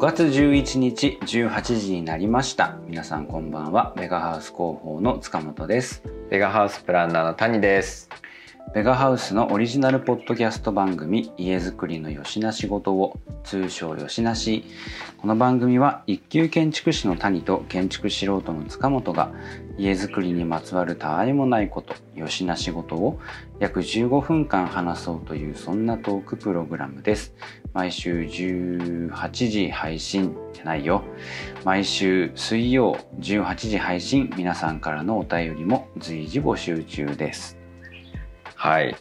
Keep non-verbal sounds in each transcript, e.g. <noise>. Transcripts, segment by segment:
月11日18時になりました。皆さんこんばんは。ベガハウス広報の塚本です。ベガハウスプランナーの谷です。ベガハウスのオリジナルポッドキャスト番組家づくりのよしな仕事を通称よしなし。この番組は一級建築士の谷と建築素人の塚本が家づくりにまつわるたわいもないことよしな仕事を約15分間話そうというそんなトークプログラムです毎週18時配信じゃないよ。毎週水曜18時配信皆さんからのお便りも随時募集中です。はい、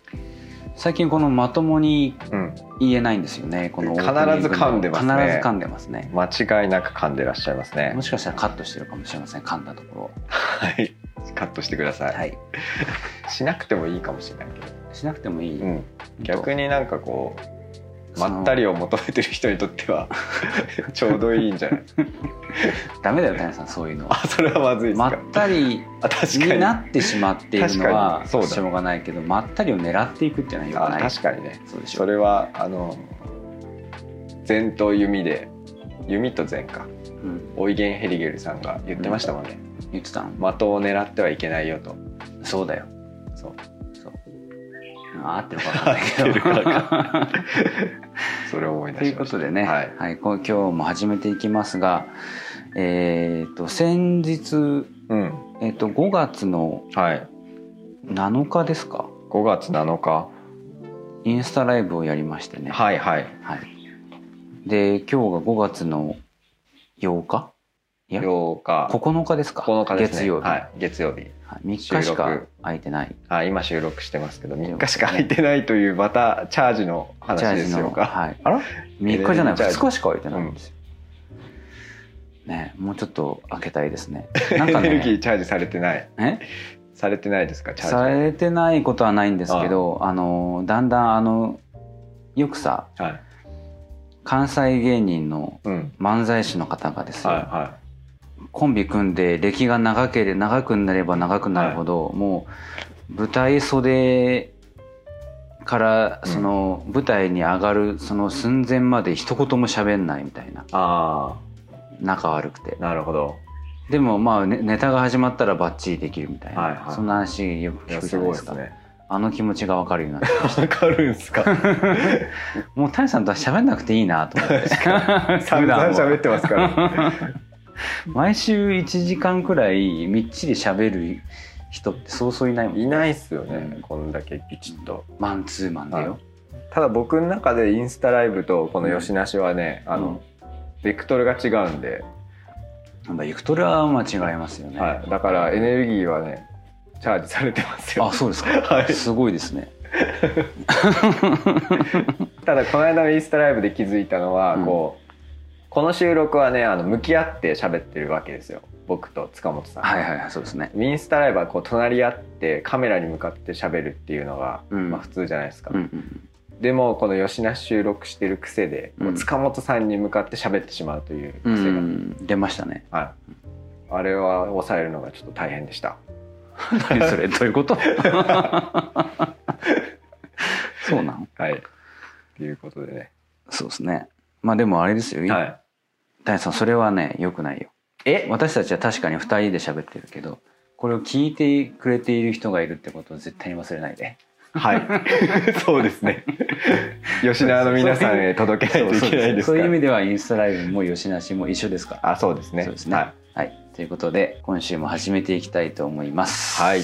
最近このまともにうん、言えないんですよね。この必ず噛んでますね。必ず噛んでますね。間違いなく噛んでらっしゃいますね。もしかしたらカットしてるかもしれません。噛んだとこはい。カットしてください、ろはい。しなくてもいいかもしれないけど、しなくてもいい、うん、逆になんかこうまったりを求めてる人にとっては <laughs> ちょうどいいんじゃない？<laughs> ダメだよ谷さんそういうの。はあそれはまずいまったりに。になってしまっているのはしょうがないけどまったりを狙っていくっていうのはよあくない。確かにね。それはあの禅と弓で弓と禅か。うん、オイゲン・ヘリゲルさんが言ってましたもんね、言ってたの、的を狙ってはいけないよと。そうだよ。そう合ってるか分かんないけど。それを思い出ということでね、ははいいこう今日も始めていきますがえっ、と先日、うん。えっと5月のはい。7日ですか？5月7日。インスタライブをやりましてね、はいはい。はい、で今日が5月の8日？8日。9日ですか？9日ね。月曜日、はい月曜日。はい3日しか空いてない。あ今収録してますけどという3日しか空いてないというまたチャージの話ですよ。かはい、<laughs> あら？3日じゃないエネルギーチャージ。2日しか空いてないんですよ、ねもうちょっと開けたいですね。なんかエネルギーねチャージされてない。え？されてないですかチャさーれてないことはないんですけどあのだんだんあのよくさジはい。関西芸人のうん。漫才師の方がですよ、はいはコンビ組んで歴が長ければ長くなれば長くなるほど、もう舞台袖からうん。その舞台に上がるその寸前まで一言も喋んないみたいな。あ仲悪くて。あなるほど。でもまあネネタが始まったらバッチリできるみたいな、はいはい。そんな話よく聞くじゃないですすね。あの気持ちが分かるようになって。わかるんすか？<laughs> もう谷さんとは喋んなくていいなと思って。散々喋ってますから毎週1時間くらいみっちり喋る人ってそうそういないもんいないっすよね、うん。こんだけきちっと。マンツーマンだよ、ただ僕の中でインスタライブとこのよしなしはね、あのベクトルが違うんで、なんだベクトルは間違いますよね、はい、だからエネルギーはねチャージされてますよ。あそうですか、<laughs> はい。すごいですね。<laughs> ただこの間のインスタライブで気づいたのは、うんこの収録はねあの向き合って喋ってるわけですよ。僕と塚本さん、はいはいはいそうですね。インスタライブはこう隣り合ってカメラに向かって喋るっていうのが、うん。まあ、普通じゃないですか、うんうんでもこの吉なし収録してる癖で、うん。塚本さんに向かって喋ってしまうといううん癖が、うん出ましたね。はい、あれは抑えるのがちょっと大変でした。何それどういうこと？<laughs> そうなのはい。ということでね。そうですねまあでもあれですよ、はい。谷さんそれはねよくないよ。え？私たちは確かに2人で喋ってるけどこれを聞いてくれている人がいるってことを絶対に忘れないで。はい。<laughs> そうですね。吉縄の皆さんへ届けないといけないですから。そういう意味ではインスタライブもよしなしも一緒ですから。あそうですね。そうですね。ははい、ということで今週も始めていきたいと思います、はい。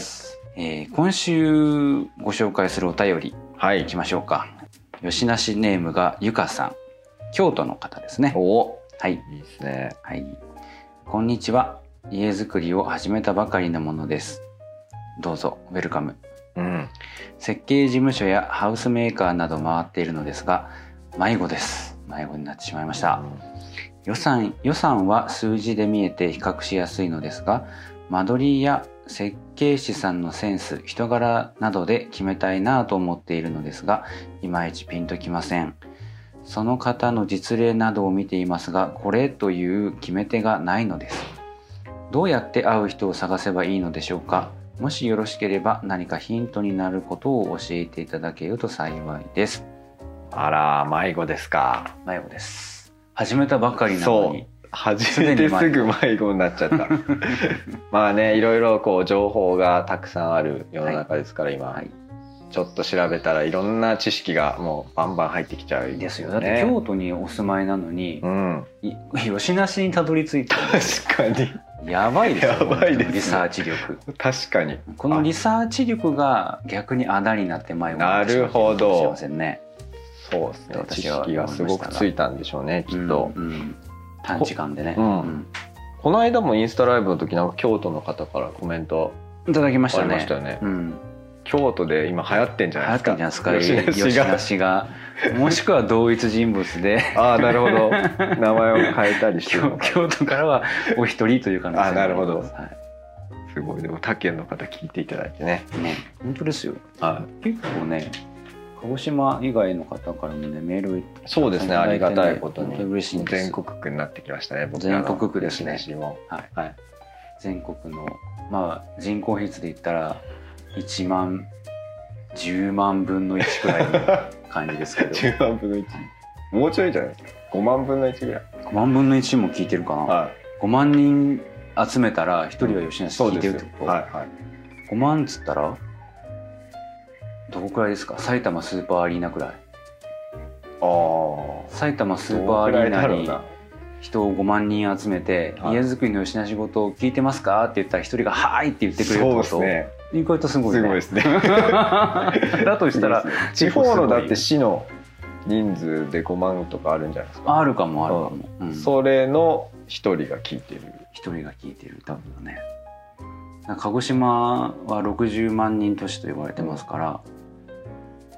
えー今週ご紹介するお便りい、はい。いきましょうか。吉なしネームがゆかさん京都の方ですね。お。はい。いいですね。はい。こんにちは。家づくりを始めたばかりのものです。どうぞウェルカム。うん。設計事務所やハウスメーカーなど回っているのですが迷子です。迷子になってしまいました。予算予算は数字で見えて比較しやすいのですが間取りや設計士さんのセンス人柄などで決めたいなと思っているのですがいまいちピンときませんその方の実例などを見ていますがこれという決め手がないのです。どうやって会う人を探せばいいのでしょうか？もしよろしければ何かヒントになることを教えていただけると幸いです。あら迷子ですか。迷子です。始めたばかりなのに。初めてすぐ迷子になっちゃった。<laughs> まあねいろいろこう情報がたくさんある世の中ですから、今、はいちょっと調べたらいろんな知識がもうバンバン入ってきちゃう、ね、ですよ。だって京都にお住まいなのにう、ん。い吉梨にたどり着いた。<laughs> 確かに。やばいですよやばいですね。リサーチ力。確かに。このリサーチ力が逆にあだになって迷子になるかもしれませんね。そうですね。知識がすごくついたんでしょうねきっと、うんうん。短時間でね、うん。うん。この間もインスタライブの時なんか京都の方からコメントいただきましたね。ましたよね。うん、京都で今流行ってんじゃ流ない行ですか。ってんじゃないですか。吉吉梨が。もしくは同一人物で。ああなるほど。名前を変えたりしてる <laughs> 京都からはお一人という可能性あなるほど。はすごい。でも他県の方聞いていただいてね。い、ね。本当ですよ。は結構ね鹿児島以外の方からもねメールいそうですね。ありがたいことに。に嬉しいんです全国区になってきましたね僕全国区ですね。はい、はい。全国のまあ人口比率で言ったら1万10万分の1くらいの感じですけど。<laughs> 10万分の1もうちょいじゃない？ですか5万分の1ぐらい。5万分の1も聞いてるかな、は5万人集めたら1人は吉い梨聞いてるってこと、はいはい。5万っつったらどこくらいですか？埼玉スーパーアリーナくらい。ああ埼玉スーパーアリーナに人を5万人集めて、はい。家づくりの吉梨仕事を聞いてますか？って言ったら一人が「はーい」って言ってくれるってそうことですね意外とすごいね。すごいですね。<laughs> だとしたら <laughs> 地方のだって市の人数で5万とかあるんじゃないですか。あるかもあるかも、うん。それの一人が聞いてる。一人が聞いてる多分ね。鹿児島は60万人都市と言われてますから、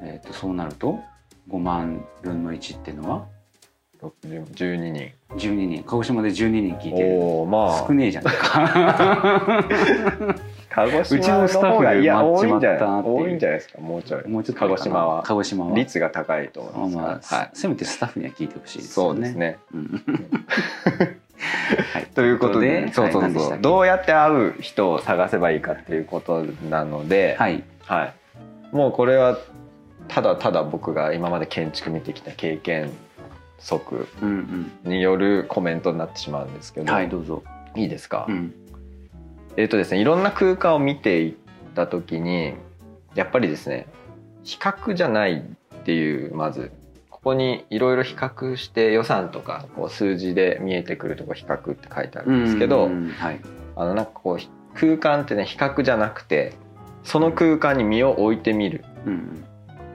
えー、とそうなると5万分の1っていうのは？60 12人。12人。鹿児島で12人聞いてる。おおま少ねえじゃないか <laughs> 鹿児うちのスタッフでいや多いんじゃない？ったなっていう。多いんじゃないですか？もうちょい。もうちょっと鹿児島は。鹿児島は率が高いと思いまあますからはい。せめてスタッフには聞いてほしいですね。うですね。うん。<laughs> はい、ということでそうそうそう。どうやって会う人を探せばいいかっていうことなのではい、はい。もうこれはただただ僕が今まで建築見てきた経験則うんによるコメントになってしまうんですけうん、ど、はいどうぞ。いいですか、うんえっ、とですねいろんな空間を見ていった時にやっぱりですね比較じゃないっていうまずここにいろいろ比較して予算とかこう数字で見えてくるとこ比較って書いてあるんですけど、あのなんかこうひ空間ってね比較じゃなくてその空間に身を置いてみる。うん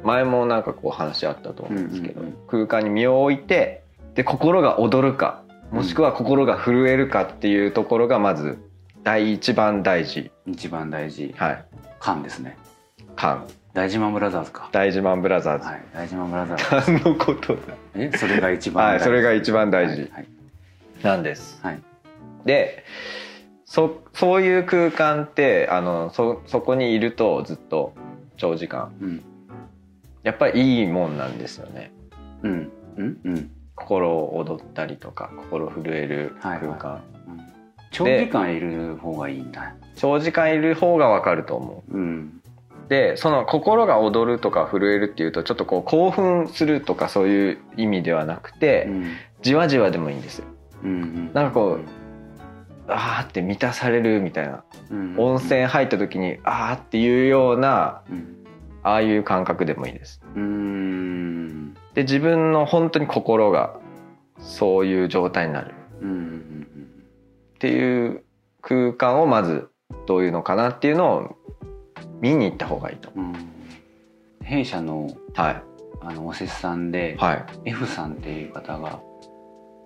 前もなんかこう話あったと思うんですけど、うんうんうん。空間に身を置いてで心が躍るかもしくは心が震えるかっていうところがまず第一番大事。一番大事、はい。缶ですね。感大事マンブラザーズか。大事マンブラザーズ、はい、大事マンブラザーズ。何のことだ。え、それが一番はいそれが一番大事。はい、なんです。はい、でそそういう空間ってあのそそこにいるとずっと長時間。うん、やっぱりいいもんなんですよね。うん、うん、うん。心を踊ったりとか心震える空間、はいはい。うん長時間いる方がいいんだ。長時間いる方がわかると思う。ん、うでその心が踊るとか震えるっていうとちょっとこう興奮するとかそういう意味ではなくて、うん、じわじわでもいいんですよ。うん、なんかこうあーって満たされるみたいな。うん、温泉入った時にあーっていうようなうん、ああいう感覚でもいいです。うん、で自分の本当に心がそういう状態になる。うん、うん、っていう空間をまずどういうのかなっていうのを見に行った方がいいと。うん。弊社のはい。あのおせっさんで、はい。F さんっていう方が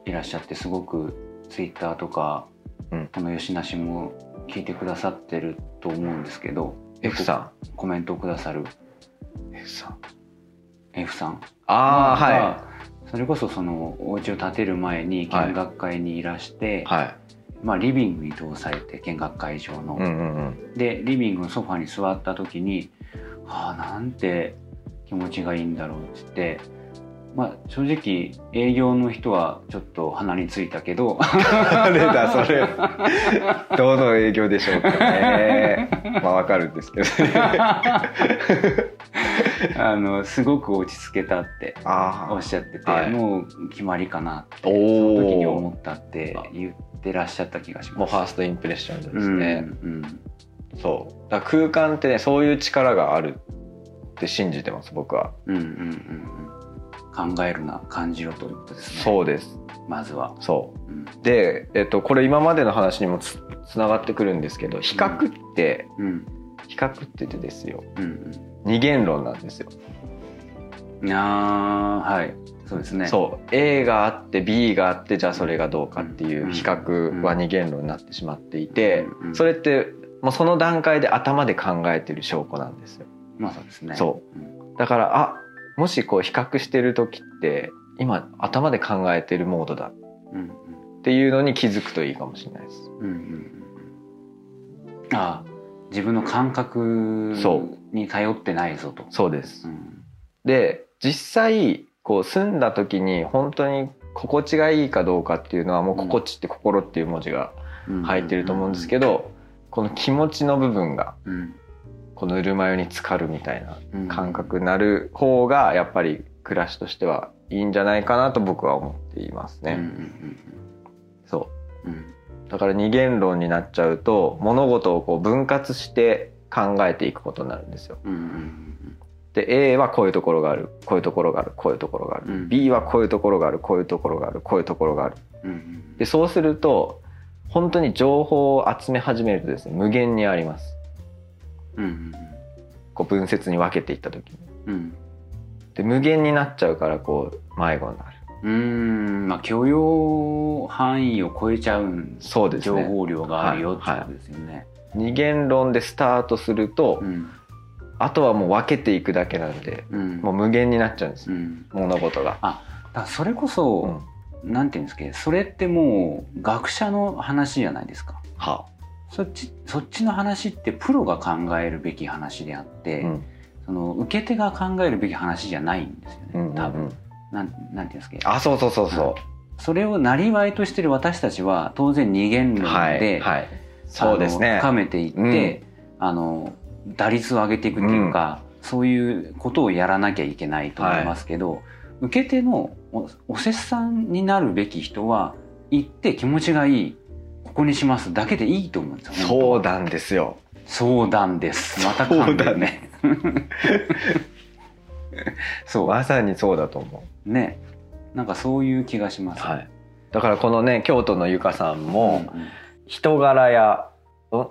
いらっしゃってすごくツイッターとか、うん。この吉梨も聞いてくださってると思うんですけど F さコメントをくださる。ん F さん。F さん。ああはがそれこそそのお家を建てる前に見学会にいらして、いはいまあ、リビングに通されて見学会場の、うんうんうん。でリビングのソファに座った時に「はあなんて気持ちがいいんだろう」って言って、まあ、正直営業の人はちょっと鼻についたけど。<laughs> 誰だそれ。どの営業でしょうかね。まあわかるんですけどね。<laughs> あのすごく落ち着けたってあおっしゃってて、はい。もう決まりかなってその時に思ったって言ってらっしゃった気がします。もうファーストインプレッションですうんね、うん。そう。だ空間ってねそういう力があるって信じてます僕は。うんうんうんうん。考えるな感じろということですね。そうです。まずは。そう。ん。うで、えっと、これ今までの話にもつつながってくるんですけど比較って、うん。比較ってですよ。うん二元論なんですよ、あはいそうですね。そう。A があって B があってじゃあそれがどうかっていう比較は二元論になってしまっていて、うんそれってもうその段階で頭で考えてる証拠なんですよ。まあそうですね。。そう。ん。だからあもしこう比較してる時って今頭で考えてるモードだ。うんっていうのに気づくといいかもしれないです。うんうん。ああ自分の感覚に頼ってないぞと。そうです。うん。で実際こう住んだ時に本当に心地がいいかどうかっていうのはもう「心地」って「心」っていう文字が入ってると思うんですけどこの気持ちの部分がうん。このぬるま湯に浸かるみたいなうん。感覚になる方がやっぱり暮らしとしてはいいんじゃないかなと僕は思っていますね。そう。だから二元論になっちゃうと物事をこう分割して考えていくことになるんですよ。うんうんで A はこういうところがあるこういうところがあるこういうところがある、うん。B はこういうところがあるこういうところがあるこういうところがある。うんうんでそうすると本当に情報を集め始めるとですね無限にあります。うんうんこう分節に分けていった時に。うん。で無限になっちゃうからこう迷子になる。うーん。まあ許容範囲を超えちゃうんそうですね。情報量があるよってはいことですよね。二元論でスタートすると、うんあとはもう分けていくだけなんでうん。もう無限になっちゃうんです。よ、うん。物事が。だからそれこそ、なんていうんですかそれってもう学者の話じゃないですか。はそっちそっちの話ってプロが考えるべき話であって、うん。その受け手が考えるべき話じゃないんですよね、うんうんうん。多分。なんなんていうんですかあそうそうそうそそれをなりわいとしてる私たちは当然二元う。論はい、で、はい、そうですね。深めていって、あの打率を上げていくっていうか、そういうことをやらなきゃいけないと思いますけど、受け手のおおせっさんになるべき人は行って気持ちがいいここにしますだけでいいと思うんですよね。そうなんですよ。そうなんです。また噛んでるね。そまさにそうだと思うね。なんかそういう気がします。う。はい。だからこのね京都のゆかさんもうんうん人柄やお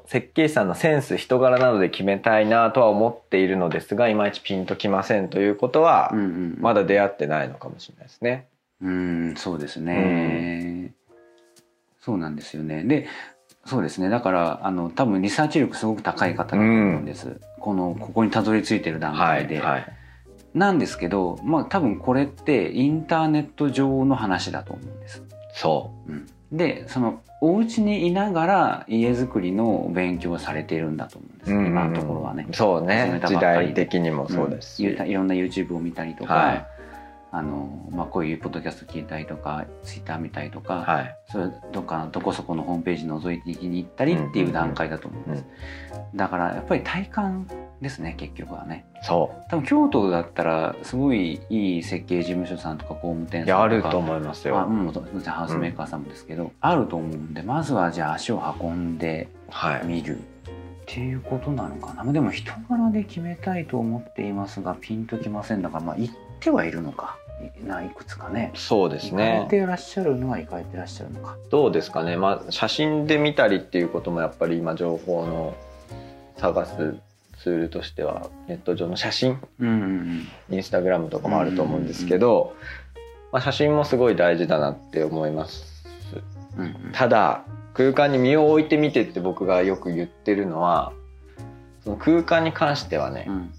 設計士さんのセンス人柄などで決めたいなとは思っているのですがいまいちピンときませんということはうんうんまだ出会ってないのかもしれないですね。うん、そうですね。そうなんですよね。で、そうですね。だから、あの、多分リサーチ力すごく高い方だと思うんです。この、ここにたどり着いてる段階で。はい。なんですけど、まあ多分これってインターネット上の話だと思うんです。そうん、で、その、お家にいながら家づくりの勉強をされているんだと思うんです。う。今のところはね。そう始ね時代的にもそうですし。うんいろんな YouTube を見たりとか、はいあのまあ、こういうポッドキャスト聞いたりとか Twitter 見たりとか、はい。それどっかどこそこのホームページ覗いていきに行ったりっていう段階だと思うんです、だからやっぱり体感ですね結局はねそ多分京都だったらすごいいい設計事務所さんとか工務店う。さんとかやると思いますあよ。もう当然ハウスメーカーさんもですけど、あると思うんでまずはじゃあ足を運んではい。見るっていうことなのかなでも人柄で決めたいと思っていますがピンときませんだからまあ言ってはいるのかいないくつかねそうです行かれね。てらっしゃるのは行かれてらっしゃるのかどうですかね。まあ写真で見たりっていうこともやっぱり今情報の探すツールとしてはネット上の写真うんうんインスタグラムとかもあると思うんですけど、まあ、写真もすごい大事だなって思います。うんうん。ただ空間に身を置いてみてって僕がよく言ってるのはその空間に関してはね、うん。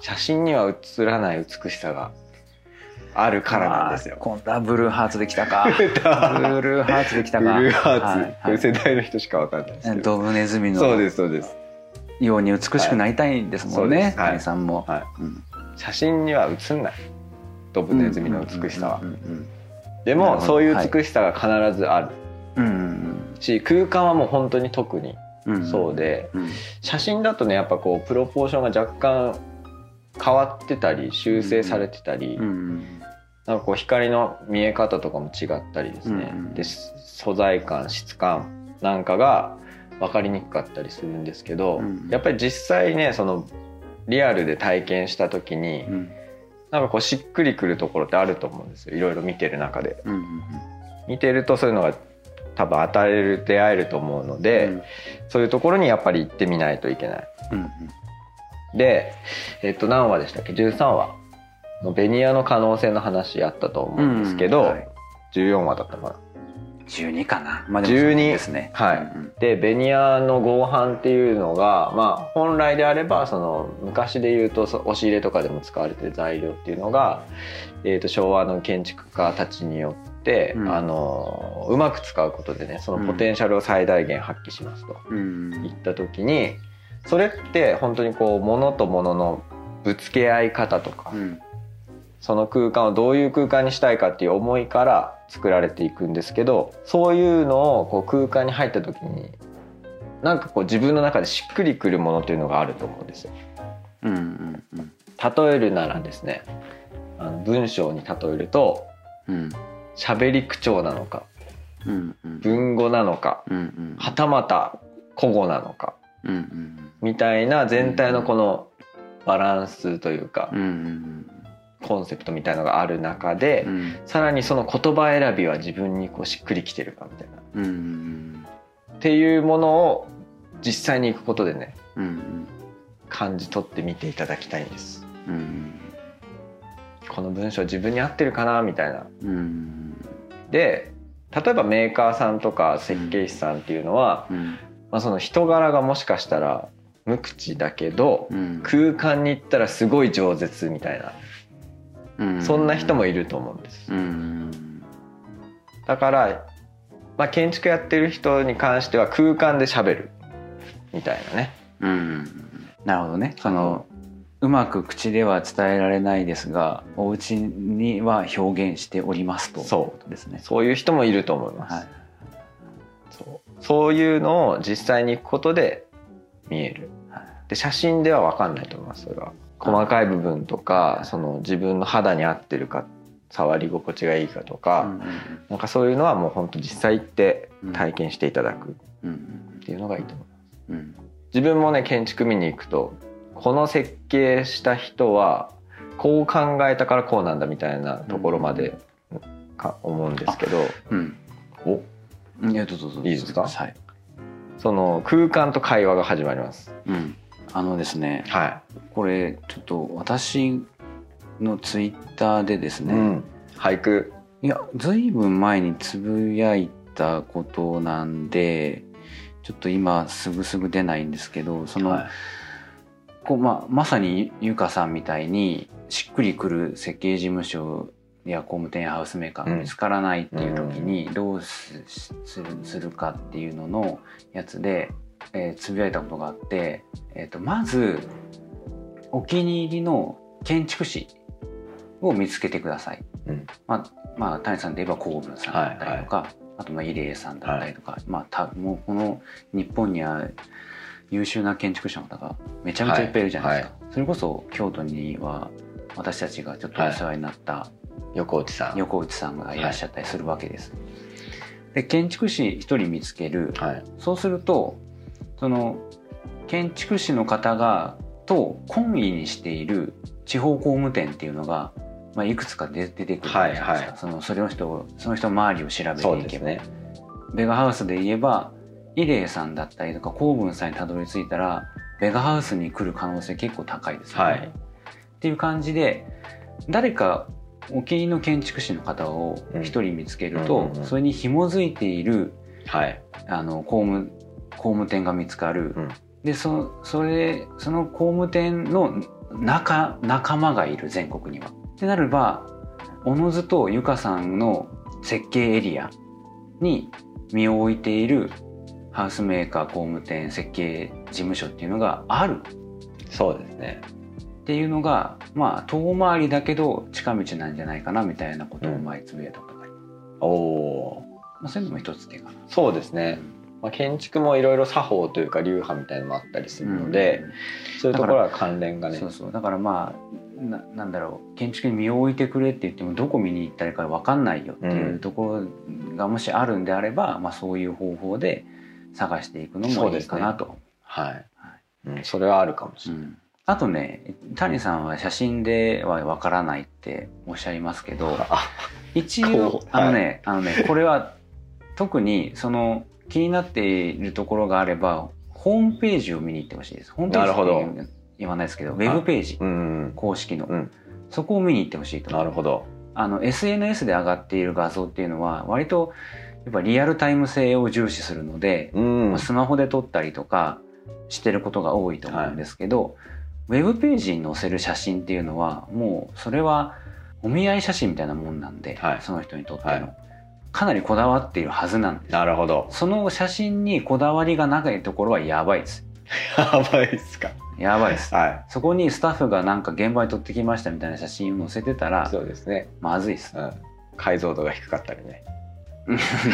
写真には映らない美しさがあるからなんですよ。今度はブルーハーツできたか。<laughs> ブブルーハーツできたか。ルーハーツ、はい。これ世代の人しかわかんないですけど、ドブネズミの。そうですそうです、ように美しくなりたいんですもんね、はい。さんも、はい、うん写真には映んない。ドブネズミの美しさは。うんうんでもそういう美しさが必ずある。うんうんし空間はもう本当に特にうんうんそうでうん。写真だとねやっぱこうプロポーションが若干変わってたり修正されてたり、うんなんかこう光の見え方とかも違ったりですね、うんうん。で素材感質感なんかが分かりにくかったりするんですけど、うんやっぱり実際ねそのリアルで体験した時に、うん。なんかこうしっくりくるところってあると思うんですよ。いろいろ見てる中で。うん見てるとそういうのが多分与える出会えると思うので、うん。そういうところにやっぱり行ってみないといけない。うんで、えっと何話でしたっけ？13話のベニヤの可能性の話あったと思うんですけど、うんはい。14話だったかな。12かな。まあでも12ですね。はい。うんでベニヤの合板っていうのが、まあ、本来であればその昔で言うとそ押し入れとかでも使われてる材料っていうのが、えー、と昭和の建築家たちによって、うん。あのうまく使うことでねそのポテンシャルを最大限発揮しますとうんいった時にそれって本当にこう物と物のぶつけ合い方とか、うん。その空間をどういう空間にしたいかっていう思いから作られていくんですけどそういうのをこう空間に入った時になんかこう自分の中でしっくりくるものっていうのがあると思うんですよ。うんうんうん。例えるならですねあの文章に例えるとうん。喋り口調なのかうんうん。文語なのかうんうん。はたまた古語なのかうんうんみたいな全体のこのバランスというかうんうんコンセプトみたいのがある中でうん。さらにその言葉選びは自分にこうしっくりきてるかみたいな。うんうんっていうものを実際に行くことでねうん感じ取ってみていただきたいんです。うんこの文章自分に合ってるかなみたいな。うんで例えばメーカーさんとか設計士さんっていうのは、うん。まあ、その人柄がもしかしたら無口だけどうん。空間に行ったらすごい饒舌みたいな。うんそんな人もいると思うんです。うん。だから、まあ、建築やってる人に関しては空間で喋る。みたいなね。うん。なるほどね。そのうまく口では伝えられないですがお家には表現しておりますと。そう。ですね。そういう人もいると思います、はい。そう。そういうのを実際に行くことで見える。はい。で写真では分かんないと思いますそれは細かい部分とかその自分の肌に合ってるか触り心地がいいかとか、うんなんかそういうのはもう本当実際行ってうん。体験していただくっうんていうのがいいと思います。うん。自分もね建築見に行くとこの設計した人はこう考えたからこうなんだみたいなところまでか思うんですけど、うん。おうん。いやどうぞどうぞ。いいですか？はい。その空間と会話が始まります。うんあのですねはこれちょっと私のツイッターでですい、ね、うん、俳句。いやずいぶん前につぶやいたことなんでちょっと今すぐすぐ出ないんですけどその、はい。こうまあ、まさにゆかさんみたいにしっくりくる設計事務所や工務店やハウスメーカーが見つからないっていう時にどうすするするかっていうののやつで、えーつぶやいたことがあって、えー、とまずお気に入りの建築士を見つけてください。うん。まあ、まあ谷さんで言えば公文さんだったりとか、あとまあ入江さんだったりとか、まあたもうこの日本には優秀な建築士の方がめちゃめちゃいっぱいいるじゃないですか、それこそ京都には私たちがちょっとお世話になった横内さん。横内さんがいらっしゃったりするわけです。で建築士一人見つける、はい。そうするとその建築士の方がと懇意にしている地方工務店っていうのが、まあ、いくつか出出てくるじゃないですか、はいはい。そのそれの人をその人の周りを調べていけば、ね。ベガハウスで言えばイレイさんだったりとか公文さんにたどり着いたらベガハウスに来る可能性結構高いですよね。はい。っていう感じで誰かお気に入りの建築士の方を一人見つけると、それに紐づいているはい。あの工務工務店が見つかる、うん。でそそれその工務店の仲仲間がいる全国には。ってなればおのずとゆかさんの設計エリアに身を置いているハウスメーカー工務店設計事務所っていうのがある。そうですね。っていうのがまあ遠回りだけど近道なんじゃないかなみたいなことを前つぶやいたことがあります、おおまあ、そういうのも一つ手かな。そうですねまあ、建築もいろいろ作法というか流派みたいなのもあったりするので、そういうところは関連がね。そうそう。だからまあななんだろう。建築に身を置いてくれって言ってもどこ見に行ったらいいか分かんないよっていうところがもしあるんであれば、まあ、そういう方法で探していくのもいいかなと。はい、うん、それはあるかもしれない。うん。あとね谷さんは写真ではわからないっておっしゃいますけどあ一こ応うあのね、あのねこれは特にその気になっているところがあればホームページを見に行ってほしいです。ホームページなるほど。って言わないですけどウェブページ。うん、公式の、うん。そこを見に行ってほしいと。なるほど。あの SNS で上がっている画像っていうのは割とやっぱリアルタイム性を重視するので、うん、スマホで撮ったりとかしてることが多いと思うんですけど、ウェブページに載せる写真っていうのはもうそれはお見合い写真みたいなもんなんで、はい。その人にとっての、はいかなりこだわっているはずなんですなるほど。その写真にこだわりがないところはやばいです <laughs> やばいですか。やばいですはそこにスタッフがなんか現場に撮ってきましたみたいな写真を載せてたい。らそうですね。まずいですうん。解像度が低かったりね。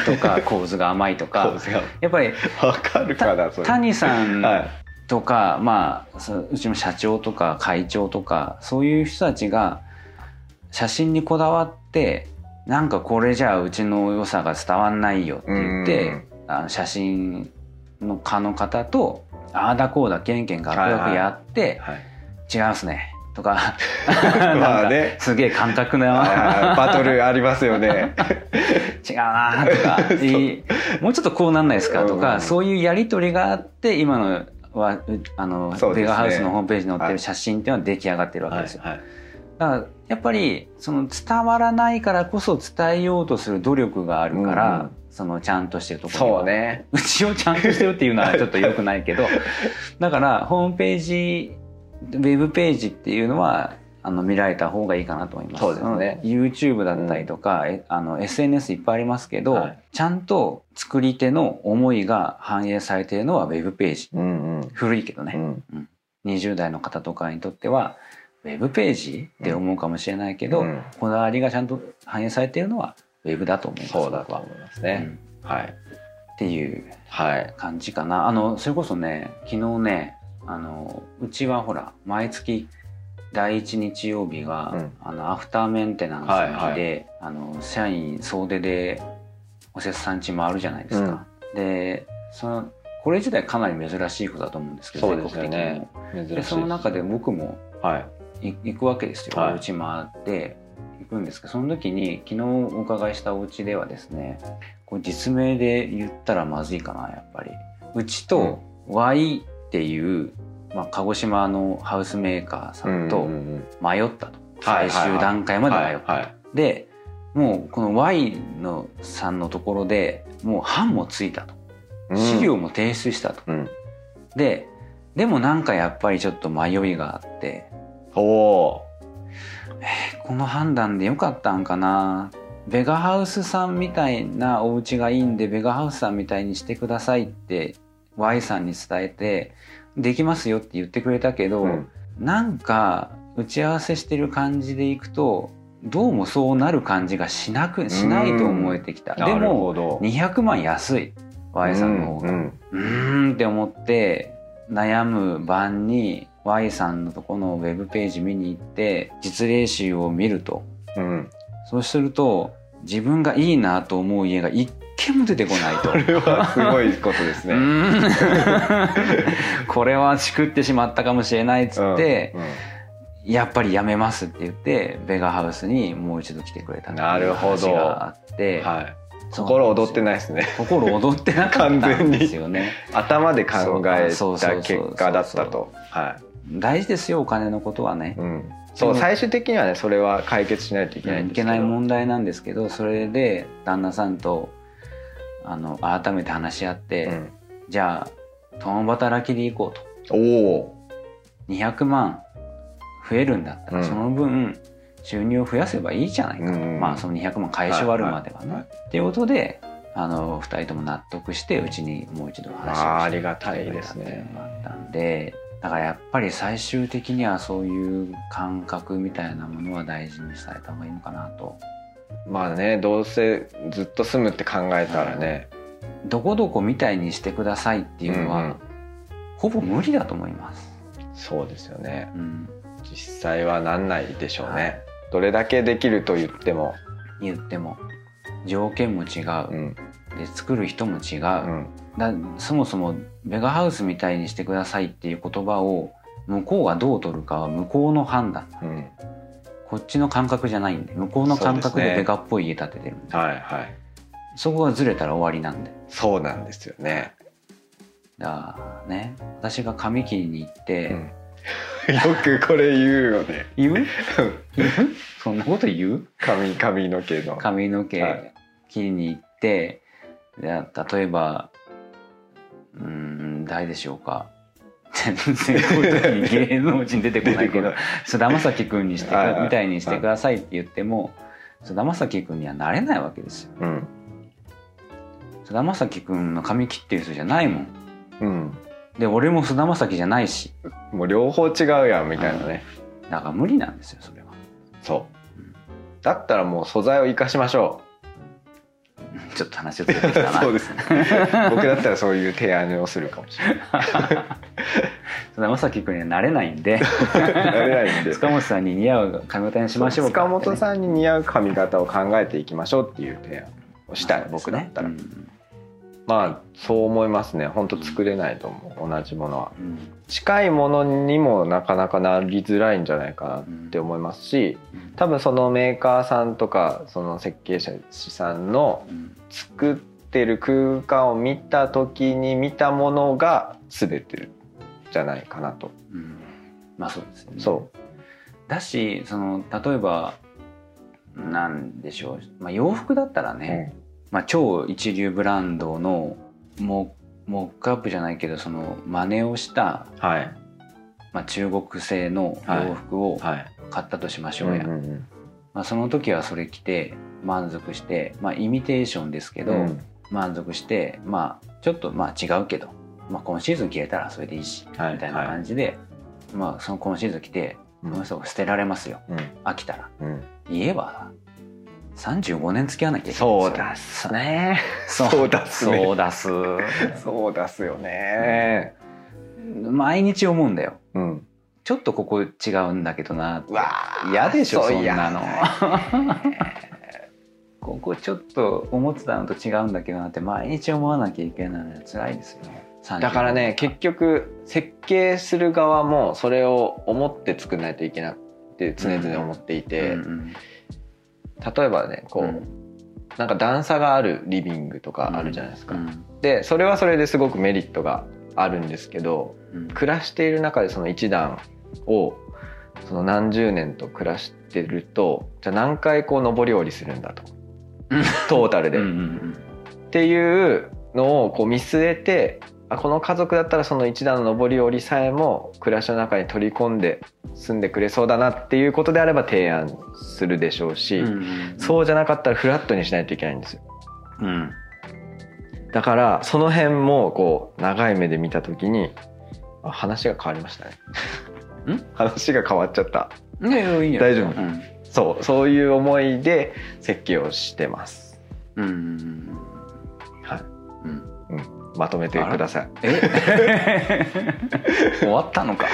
とか <laughs> 構図が甘いとかやっぱりわかるかなそれ。谷さんはい。とか、まあうちの社長とか会長とかそういう人たちが写真にこだわってなんかこれじゃあうちの良さが伝わんないよって言ってあの写真の家の方とああだこうだけんけんがくがくやってはい。「違いますね」とか <laughs> ね。すげえ感覚なはいはいバトルありますよね。<laughs> 違うなとか <laughs> もうちょっとこうなんないですか？とか、うんそういうやり取りがあって今のはうあの、ベガハウスのホームページに載ってる写真っていうのは出来上がってるわけですよ。はい。だからやっぱりその伝わらないからこそ伝えようとする努力があるから、うんうんそのちゃんとしてるところそうね。うちをちゃんとしてるっていうのはちょっと良くないけど <laughs> だからホームページウェブページっていうのはあの見られた方がいいかなと思います。そうですねうん YouTube だったりとか、えあの SNS いっぱいありますけど、はいちゃんと作り手の思いが反映されているのはウェブページ。うんうん。古いけどね、うん。20代の方とかにとってはウェブページって思うかもしれないけど、うんこだわりがちゃんと反映されているのはウェブだと思います。そうだと思いますね。うんはい。っていうはい。感じかなあのそれこそね昨日ねあのうちはほら毎月第一日曜日が、うんあのアフターメンテナンスの日で、あの社員総出でおせっさんち回るじゃないですか。でそのこれ自体かなり珍しいことだと思うんですけどそうですよね全国的にも珍しいでその中で僕もはい。い行くわけですよ、はい。お家回って行くんですけどその時に昨日お伺いしたお家ではですねこれ実名で言ったらまずいかなやっぱり。うちと Y っていう、まあ、鹿児島のハウスメーカーさんとうんうんうん迷ったと、はい最終段階まで迷った、はいはい。でもうこの Y のさんのところでもう版もついたと。うん。資料も提出したと、うん。ででもなんかやっぱりちょっと迷いがあっておおこの判断でよかったんかな？ベガハウスさんみたいなお家がいいんでベガハウスさんみたいにしてくださいって Y さんに伝えてできますよって言ってくれたけど、ー。うん。なんか打ち合わせしてる感じでいくとどうもそうなる感じがしなくしないと思えてきた。でもど。200万安い Y さんの方が、うん。うーんって思って悩む晩に Y さんのとこのウェブページ見に行って実例集を見るとうん。うんそうすると自分がいいなと思う家が一軒も出てこないとこ。れはすごいことですうね。<laughs> <laughs> これはしくってしまったかもしれないっつって、うんうんやっぱりやめますって言ってベガハウスにもう一度来てくれたなるほど話があって、はい。心躍ってないですね。心躍ってなかったんですよね。<laughs> 頭で考えた結果だったと。は大事ですよお金のことはねい。。うん。そう最終的にはねそれは解決しないといけないんいですけど。けない問題なんですけどそれで旦那さんとあの改めて話し合って、うんじゃあ共働きで行こうとおお。200万増えるんだったら、うんその分収入を増やせばいいじゃないかと、うんまあその200万返し終わるまではね。はいはいっていうことであの2人とも納得してうちにもう一度話をしてありがたいですねあったんでだからやっぱり最終的にはそういう感覚みたいなものは大事にされた方がいいのかなと。まあねどうせずっと住むって考えたらね、どこどこみたいにしてくださいっていうのは、うんうん。ほぼ無理だと思います。そうですよね。うん、実際はなんないでしょうね、はい。どれだけできると言っても。言っても。条件も違う、うん。で作る人も違う、うんだそもそもベガハウスみたいにしてくださいっていう言葉を向こうがどう取るかは向こうの判断。うん。こっちの感覚じゃないんで。向こうの感覚でベガっぽい家建ててるんで。はいはい。そこがずれたら終わりなんで。そうなんですよね、だね私が髪切りに行って、うん、<laughs> よくこれ言うよね。言う？言う？そんなこと言う？髪髪の毛の。髪のは毛い。切りに行って、で例えばうーん誰でしょうか。全然こういう時に芸能人出てこないけど菅田将暉君にしてみたいにしてくださいって言っても菅田将暉君にはなれないわけですよ。うん。菅田将暉君の髪切ってる人じゃないもん。うん。で俺も菅田将暉じゃないし。もう両方違うやんみたいなね、だから無理なんですよそれは。そう。だったらもう素材を生かしましょちょっと話をつけてきたうな。<laughs> そうですね。僕だったらそういう提案をするかもしれない。菅田将暉君にはなれないんで。なれないんで。塚本さんに似合う髪型にしましょうか。塚本さんに似合う髪型を考えていきましょうっていう提案をしたい僕だったら、うんまあそう思いますね。本当作れないと思う。同じものは。うん。近いものにもなかなかなりづらいんじゃないかなって思いますし多分そのメーカーさんとかその設計者さんのうん。作ってる空間を見た時に見たものが全てじゃないかなと、うん。まあそうですよね。そだしその例えばなんでしょう、まあ、洋服だったらう、ね、まあ、超一流ブランドのモモックアップじゃないけどその真似をした、はい。まあ、中国製の洋服をはい。買ったとしましょうや、まあ、その時はそれ着て満足して、まあ、イミテーションですけど、うん。満足してまあちょっとまあ違うけど、まあ、今シーズン着れたらそれでいいし、はい。みたいな感じで、まあその今シーズン着て、うん。この人捨てられますよ。うん。飽きたら。うん。言えば35年付き合わなきゃいけないそうだっすね。そう。だっすね。そうだす。<laughs> そうだっすよね。毎日思うんだよ。うん。ちょっとここ違うんだけどなわー嫌でしょそんなの。嫌 <laughs> ここちょっと思ってたのと違うんだけどなって毎日思わなきゃいけないのは辛いですよだからね結局設計する側もそれを思って作らないといけなくて常々思っていて、うんうん例えばねこう、うん。なんか段差があるリビングとかあるじゃないですか、うん。でそれはそれですごくメリットがあるんですけどうん。暮らしている中でその一段をその何十年と暮らしてるとじゃあ何回こう上り下りするんだと。うん。トータルで、っていうのをこう見据えてあこの家族だったらその一段の上り下りさえも暮らしの中に取り込んで住んでくれそうだなっていうことであれば提案するでしょうし、うんうんそうじゃなかったらフラットにしないといけないんですよ。うん。だからその辺もこう長い目で見た時にあ話が変わりましたね。ん？<laughs> 話が変わっちゃった。いやいやい大丈夫。うん。そうそういう思いで設計をしてます。うんうんうんはい。うんまとめてください。え？<laughs> 終わったのか。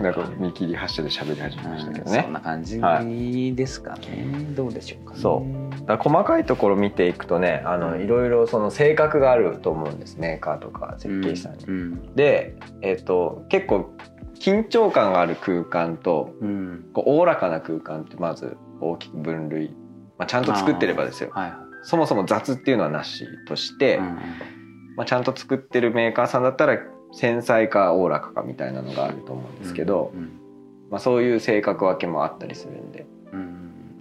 なんか見切り発車で喋り始めましたけどそねんな感じはですかね、どうでしょうか、ね、そう。だ細かいところ見ていくとねあのいろいろその性格があると思うんですメーカーとか設計士さんに。うんで、えっと結構緊張感がある空間とうん。こうおおらかな空間ってまず大きく分類、まあ、ちゃんと作ってればですよ。はいはい。そもそも雑っていうのはなしとして、うんまあ、ちゃんと作ってるメーカーさんだったら繊細かおおらかかみたいなのがあると思うんですけど、うんまあ、そういう性格分けもあったりするんで、うん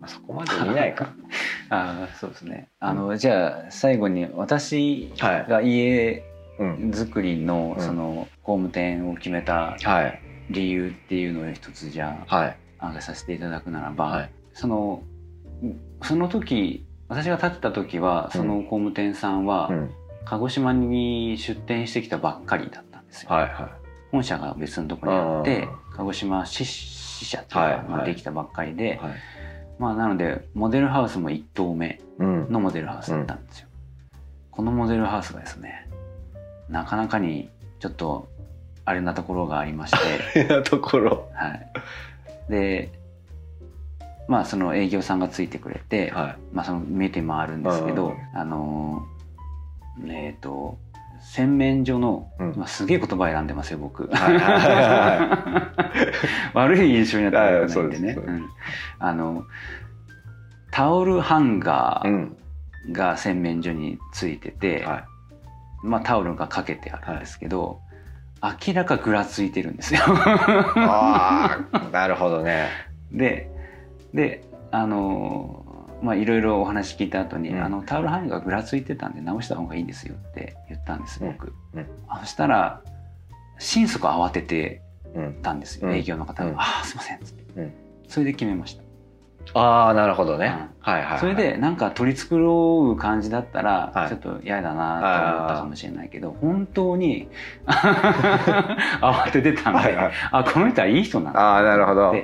まあ、そこまで見ないか。<laughs> ああそうですね。あの、じゃあ最後に私はい、が家うん作りのうん。その工務店を決めたはい。理由っていうのを一つじゃはい。あ挙げさせていただくならば、はい。そのその時私が建てた時はその工務店さんはうん鹿児島に出店してきたばっかりだったんですよ。はいは本社が別のところにあってうん鹿児島支支社っていうのがはいはい。できたばっかりで、いはい。まあなのでモデルハウスも1棟目うん。のモデルハウスだったんですよ。このモデルハウスがですねなかなかにちょっとあれなところがありまして。<laughs> なところ。はい。でまあその営業さんがついてくれて、はまあその見て回るんですけど、うん。あのーえっ、と洗面所の、うん。まあ、すげえ言葉選んでますよ僕、はいはいは <laughs> 悪い印象になってはいないんでね、あのタオルハンガーが洗面所についてて、はい。まあ、タオルがかけてあるんですけど、明らかぐらついてるんですよ。ああなるほどね。<laughs> でであのまあいろいろお話聞いた後に、うん。あのタオルハンガーがぐらついてたんで直した方がいいですよって言ったんです僕、うん。うん。あそしたら心底慌ててうんたんですよ、うん。営業の方が「うん。ああすいません」っつって、うん。それで決めました、ああなるほどね、うん。はいはいはい。それでなんか取り繕う感じだったら、はい。ちょっと嫌だなと思ったかもしれないけど本当に <laughs> 慌ててたんで、はいはい。あこの人はいい人なんだああなるほど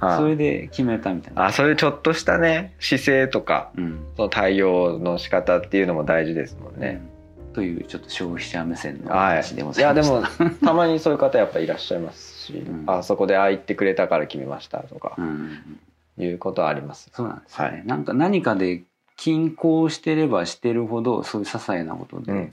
それで決めたみたいな。あそういうちょっとしたね。姿勢とかうん。その対応の仕方っていうのも大事ですもんね、うん。というちょっと消費者目線のはい。話でごいやでざいました。もたまにそういう方やっぱいらっしゃいますし、うん。あそこでああ言ってくれたから決めましたとかうん、いうことはあります。そうなんですよね、はい。なんか何かで均衡してればしてるほどそういう些細なことで、うん。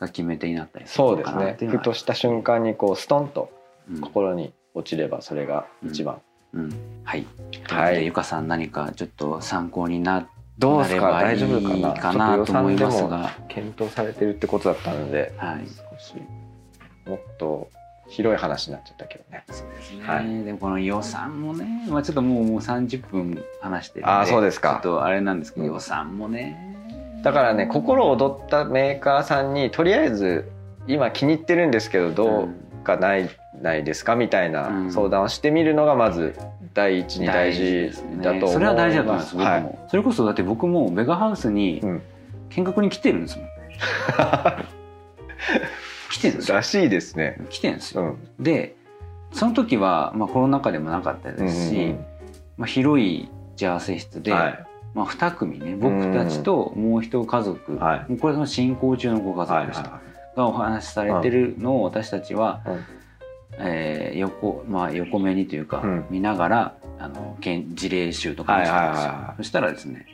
が決め手になったりするのそうですねかなっていうのはふとした瞬間にこうストンとうん。心に落ちればそれが一番、うん。はい。はいでゆかさん何かちょっと参考になどうですか？大丈夫かなかなと思いますが、検討されてるってことだったのではい。少しもっと広い話になっちゃったけどね。そうですね。はい。でもこの予算もね、まあちょっともうもう30分話してるんで、あーそうですか。ちょっとあれなんですけど、うん。予算もね。だからね心躍ったメーカーさんにとりあえず今気に入ってるんですけどどうかない、ないですかみたいなうん。相談をしてみるのがまず第一に大事だと思います。それは大事だと思い。ます、それこそだって僕もベガハウスにうん。見学に来てるんですもん、<laughs> 来てるんですよ。らしいですね。来てるんですよ、うん。でその時は、まあ、コロナ禍でもなかったですし、うんうん。まあ、広いジャーセ室で、はい。まあ、2組ね僕たちともう一家族、これの進行中のご家はい族でした、はがお話しされてるのを私たちは、うんえー横まあ、横目にというか、うん。見ながらあの現事例集とかにしたんですよ、はいはい。はいはいそしたらですね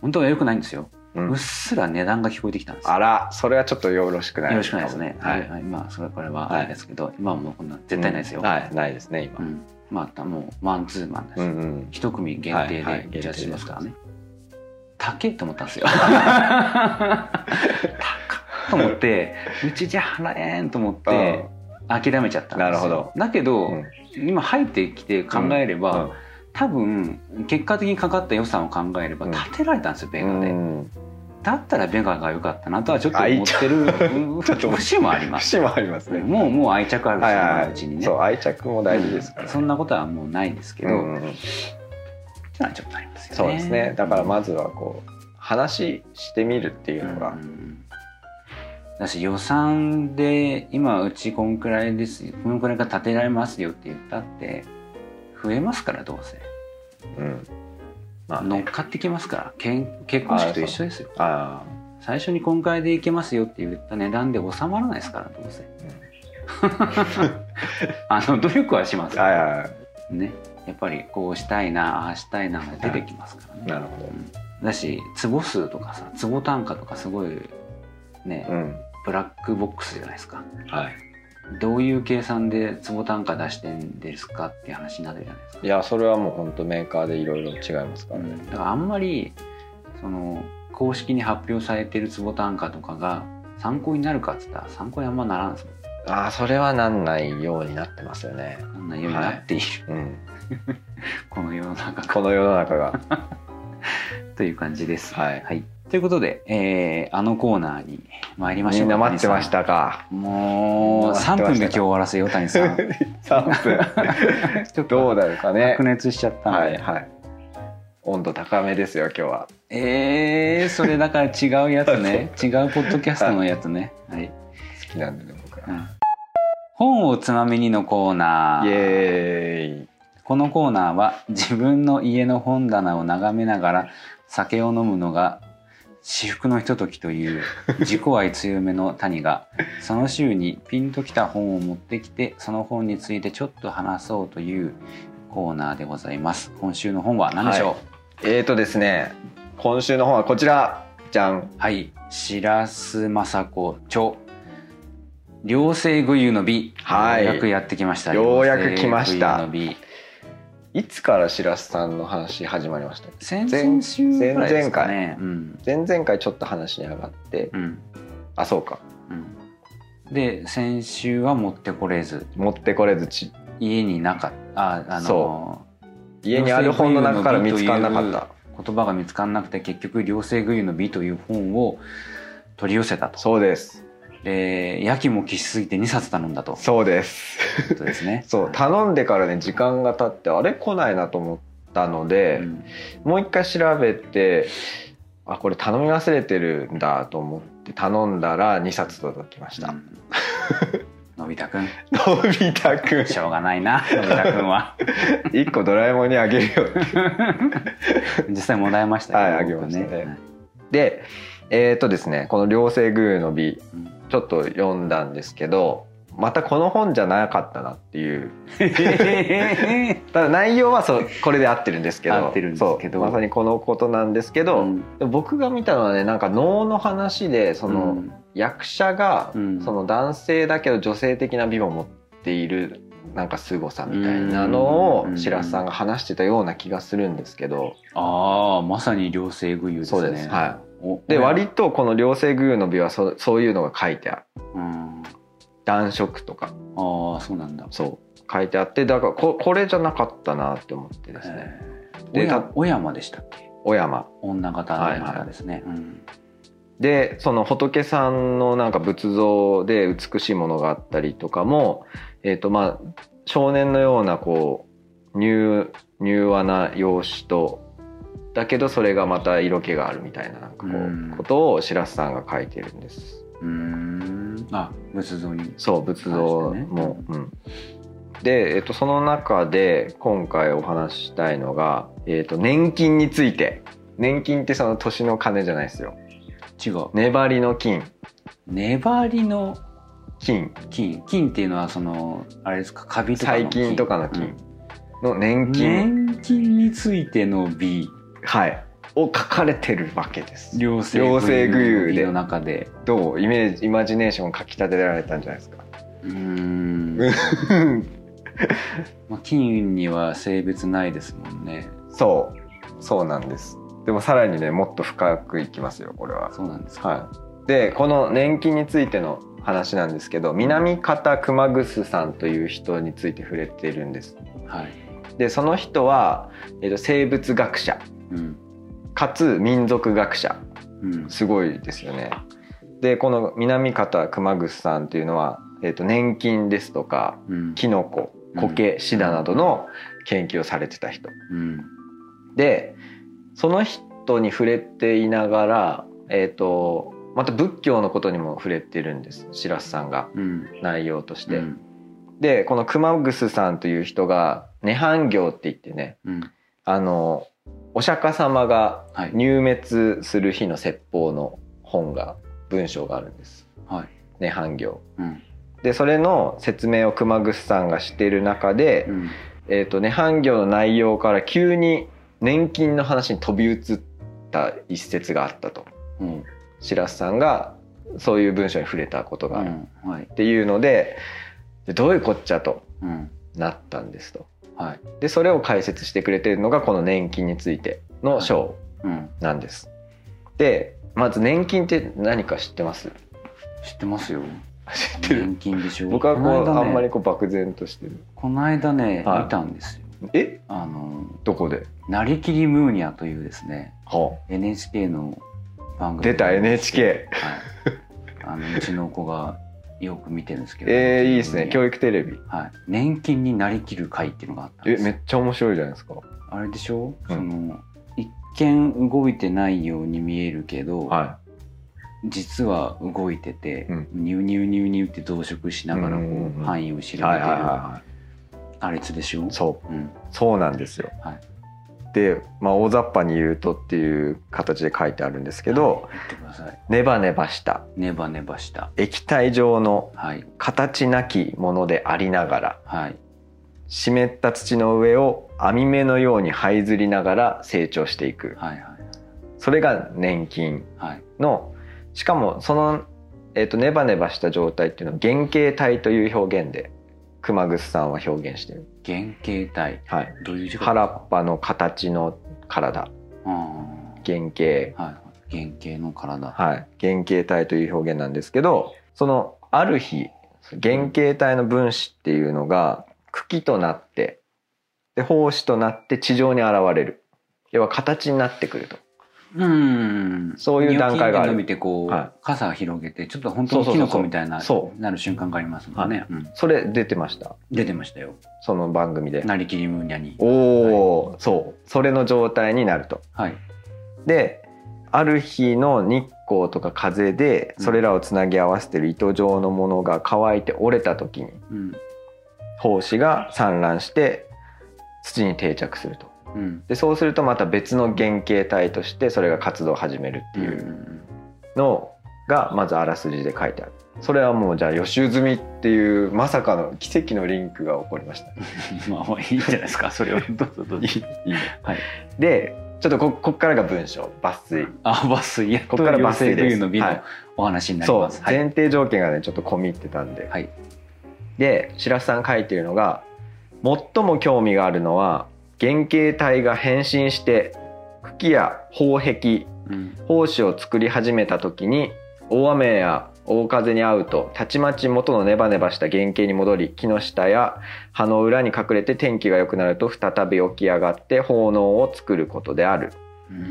本当は良くないんですよ、い。ううんっすら値段が聞こえてきたんです。よあらそれはちょっとよろしくない。よろしくないですね。ははい。い、はい、まあ、それ、これはあれですけど、今はもうこんな絶対ないですよ。うん。はい。ないですね今。うん、まあ、もうマンツーマンだし、うんうん。一組限定はいはい。でジャッジしますからね。高えと思ったんですよ。<laughs> 高っと思って、うちじゃ払えんと思って、諦めちゃったんですよ。なるほどだけど、うん今入ってきて考えれば、うん多分結果的にかかった予算を考えればうん立てられたんですよ、ベガで。うんだったらベガが良かったなとはちょっと思ってるうんちょっと節もあります。節もありますね。もうもう愛着あるし、はいうちにね。い。そう愛着も大事ですから。うんそんなことはもうないですけど、うんうはちょっとありますよね。そうですね。だからまずはこう話してみるっていうのがう。んだし予算で今うちこんくらいですよこのくらいが立てられますよって言ったって増えますからどうせ。うん。まあね。乗っかってきますから。けん結婚式と一緒ですよ。あ最初にこんくらいでいけますよって言った値段で収まらないですからどうせ。<laughs> あの努力はしますあ。はいはいはい。ね。やっぱりこうしたいなああしたいなが出てきますからね、なるほど。うん。だし坪数とかさ坪単価とかすごいね、うん。ブラックボックスじゃないですかはい。どういう計算で坪単価出してんですかっていう話になるじゃないですか、いやそれはもう本当メーカーでいろいろ違いますからね。だからあんまりその公式に発表されてる坪単価とかが参考になるかっつったら参考にあんまならんですもんああそれはなんないようになってますよね。あんなようになっている、うん。<laughs> この世の中がこの世の中が。<laughs> という感じです。はいということで、えーあのコーナーに参りましょうみんな待ってまし谷たか？もう3待ってましたか？分で今日終わらせよう谷さん三分。<laughs> ちょっどうとなるかね？白。熱しちゃったはいはい。温度高めですよ今日は。えー、それだから違うやつね <laughs> 違うポッドキャストのやつね、はい好きなんでね僕は。うん本をつまみにのコーナイーエーイ。このコーナーは自分の家の本棚を眺めながら酒を飲むのが至福のひとときという自己愛強めの谷がその週にピンときた本を持ってきてその本についてちょっと話そうというコーナーでございます。今週の本は何でしょう？えーとですね今週の本はこちら。じゃん。はい、白洲雅子著。両性具有の美、はい。ようやくやってきました。ようやく来ましたいつから白洲さんの話始まりました先々週ぐらいですかね。うん。前々回ちょっと話に上がって。うん。あそうか。うん。で先週は持ってこれず。持ってこれずち。家になかった。ああのそ家にある本の中から見つからなかった。言葉が見つからなくて結局両性具有の美という本を取り寄せたと。そうですでやきもきしすぎて2冊頼んだと。そうです。ことですね。<laughs> そう頼んでからね時間が経ってあれ来ないなと思ったので、うん。もう一回調べてあこれ頼み忘れてるんだと思って頼んだら2冊届きました、うん。のび太くん。<laughs> のび太くん。しょうがないなのび太くんは。<laughs> 1個ドラえもんにあげるよ。実際もらいましたはいあげましたね。僕はい。でえっ、とですねこの「両性グーの美。うん」ちょっと読んだんですけどまたこの本じゃなかったなっていう。<laughs> ただ内容はそうこれで合ってるんですけどそうまさにこのことなんですけど、うん。で僕が見たのはねなんか能の話でその、うん。役者が、うん。その男性だけど女性的な美を持っているなんか凄さみたいなのをうん。白洲さんが話してたような気がするんですけど、ああまさに両性具有ですね。そうです。はおで割とこの両性偶の美はそそういうのが書いてある。うん。男色とか。ああそうなんだ。そう。書いてあってだからここれじゃなかったなって思ってですね。でで小小山でしたっけ？小山。女方の方ですね、うん。でその仏さんのなんか仏像で美しいものがあったりとかも、えーとまあ、少年のようなこう柔柔和な容姿とだけどそれがまた色気があるみたいななんかこう、うん。ことを白洲さんが書いてるんです。うーん。あ仏像に。そう仏像も、うん、で、えっと、その中で今回お話ししたいのが、えっと、年金について。年金ってその年の金じゃないですよ。違う。粘りの金。粘りの金。金。金っていうのはそのあれですか？カビとかの細菌とかの金。の年うん金、年金についての美はい。を書かれてるわけです。両性具有で。の中で。どう？イメージイマジネーションをかきたてられたんじゃないですか。うーん。<laughs> まあ金には性別ないですもんね。そう。そうなんです。でもさらにねもっと深くいきますよこれは。そうなんですか、はい、でこの年金についての話なんですけど南方熊楠さんという人について触れてるんです。はい。でその人は、えーと生物学者。うんかつ民族学者。うん。すごいですよね。でこの南方熊楠さんというのは、えー、と年金ですとかうん。キノコ苔シダなどの研究をされてた人。うん。でその人に触れていながら、えー、とまた仏教のことにも触れてるんです。白洲さんがうん。内容として。うん。でこの熊楠さんという人が「涅槃行」って言ってねうん。あのお釈迦様がはい。入滅する日の説法の本が文章があるんです。はい。涅槃行。うん。でそれの説明を熊楠さんがしている中で、うん。えー、と涅槃行の内容から急に年金の話に飛び移った一節があったと。うん。白洲さんがそういう文章に触れたことがある。うん。はい。っていうのででどういうこっちゃとうん。なったんですと。はい。でそれを解説してくれてるのがこの年金についての章うん。なんです。でまず年金って何か知ってます？知ってますよ。知ってる？年金でしょ。僕はこう、ね。あんまりこう漠然としてる。この間ね、はい。見たんですよ。え？あのどこで、「なりきりムーニャ」というですねは NHK の番組出た NHK。はい。あのうちの子がよく見てるんですけど。えー、いいですね。教育育テレビ。はい。年金になりきる会っていうのがあったんえですめっちゃ面白いじゃないですか。あれでしょ、うん。その一見動いてないように見えるけど、は実は動いてて、うん。ニューニューニューニューって増殖しながらこうんうんうんう範囲を調べてい。るはいはいはあれつでしょ？い。そう。うん。そうなんですよ。はいで、まあ、大雑把に言うとっていう形で書いてあるんですけど、言ってください。ネバネバした。ネバネバした。液体状のはい。形なきものでありながらはい。湿った土の上を網目のように這いずりながら成長していく。はいはいそれが粘菌はい。のしかもその、えー、とネバネバした状態っていうのは原型体という表現で熊楠さんは表現してる、原型体。はい、どういう字原っぱの形の体。原型。はい。原型の体。はい、原型体という表現なんですけどそのある日原型体の分子っていうのが茎となってで胞子となって地上に現れる。要は形になってくるとうん。そういう段階がある。伸びてこう、は傘広げてちょっと本当にキノコみたいなそなる瞬間がありますもんね、うん。それ出てました。出てましたよ。その番組で。なりきりムーニャに。おお、そう。それの状態になると。はい。である日の日光とか風でそれらをつなぎ合わせてる糸状のものが乾いて折れた時にうん。胞子が散乱して土に定着するとうん。でそうするとまた別の原型体としてそれが活動を始めるっていうんのがまずあらすじで書いてある。それはもうじゃあ予習済みっていうまさかの奇跡のリンクが起こりました。<laughs> まあまあいいんじゃないですか。それはどうぞどうぞ。いい。はい。でちょっとここっからが文章。抜粋。あ抜粋。やっことっから抜粋です。冬の美のはい。お話になります、はい。前提条件がねちょっと込み入ってたんで、はい。で白洲さん書いてるのが最も興味があるのは原型体が変身して茎や宝壁うん。胞子を作り始めた時に大雨や大風に遭うとたちまち元のネバネバした原型に戻り木の下や葉の裏に隠れて天気が良くなると再び起き上がって奉納を作ることである。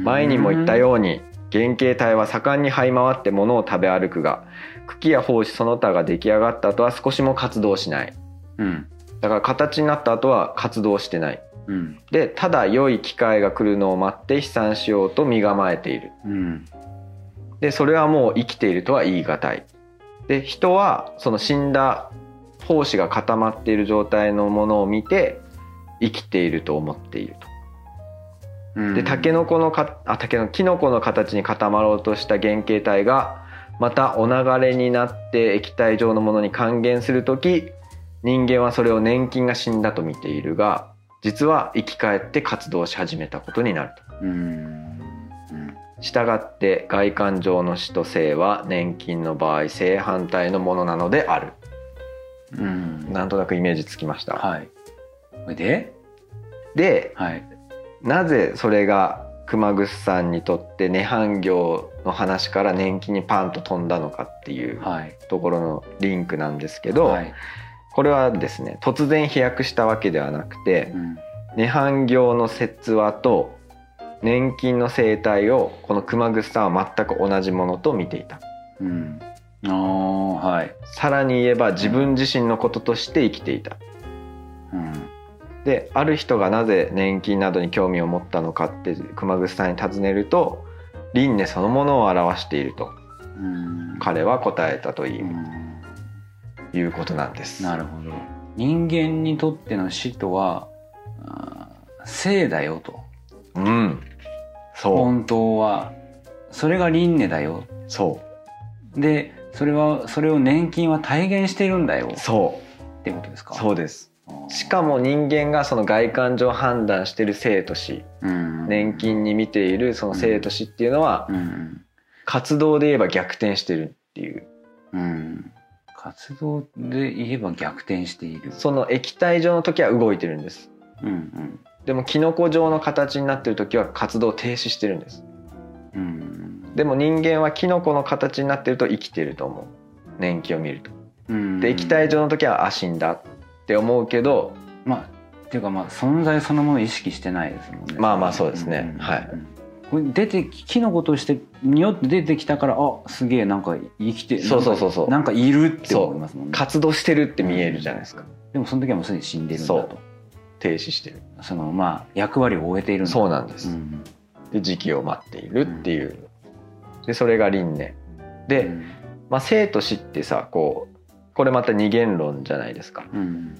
前にも言ったように原型体は盛んに這い回って物を食べ歩くが茎や胞子その他が出来上がった後は少しも活動しない。うん。だから形になった後は活動してないうん。でただ良い機会が来るのを待って飛散しようと身構えている。うん。でそれはもう生きているとは言い難い。で人はその死んだ胞子が固まっている状態のものを見て生きていると思っていると。うん。でタケノコのかあタケノキノコの形に固まろうとした原型体がまたお流れになって液体状のものに還元する時人間はそれを年金が死んだと見ているが実は生き返って活動し始めたことになると。うん。うん。したがって外観上の死と生は年金の場合正反対のものなのである。うん。なんとなくイメージつきました、はい。で？ではい。なぜそれが熊楠さんにとって涅槃業の話から年金にパンと飛んだのかっていうはい。ところのリンクなんですけど、はいこれはですね突然飛躍したわけではなくてうん涅槃業の説話と年金の生態をこの熊楠さんは全く同じものと見ていた。うん。はい。さらに言えば自分自身のこととして生きていた。うん。である人がなぜ年金などに興味を持ったのかって熊楠さんに尋ねると輪廻そのものを表していると。うん。彼は答えたという,、うんいうことなんです。なるほど。人間にとっての死とは生だよと。うん。そう。本当は。それが輪廻だよ。そでそれはそれを年金は体現しているんだよ。う。そってことですか？うそうです。しかも人間がその外観上判断している生と死。うん。年金に見ているその生と死っていうのはうん。活動で言えば逆転してるっていう。うん活動で言えば逆転している。その液体状の時は動いてるんです。うんでもキノコ状の形になってる時は活動停止してるんです。うん。うんでも人間はキノコの形になってると生きてると思う。年季を見ると。うん。で液体状の時はあ死んだって思うけどまあっていうかまあ存在そのものを意識してないですもんね。まあまあそうですね。んんん。はい出てきキノコとしてによって出てきたからあすげえなんか生きてそうそうそうそう。なんかいるって思いますもんね。活動してるって見えるじゃないですか。でもその時はもうすでに死んでるんだと。停止してる。そのまあ役割を終えているそうなんです、んで時期を待っているっていう。でそれが輪廻。で、うん。まあ、生と死ってさこうこれまた二元論じゃないですか。うん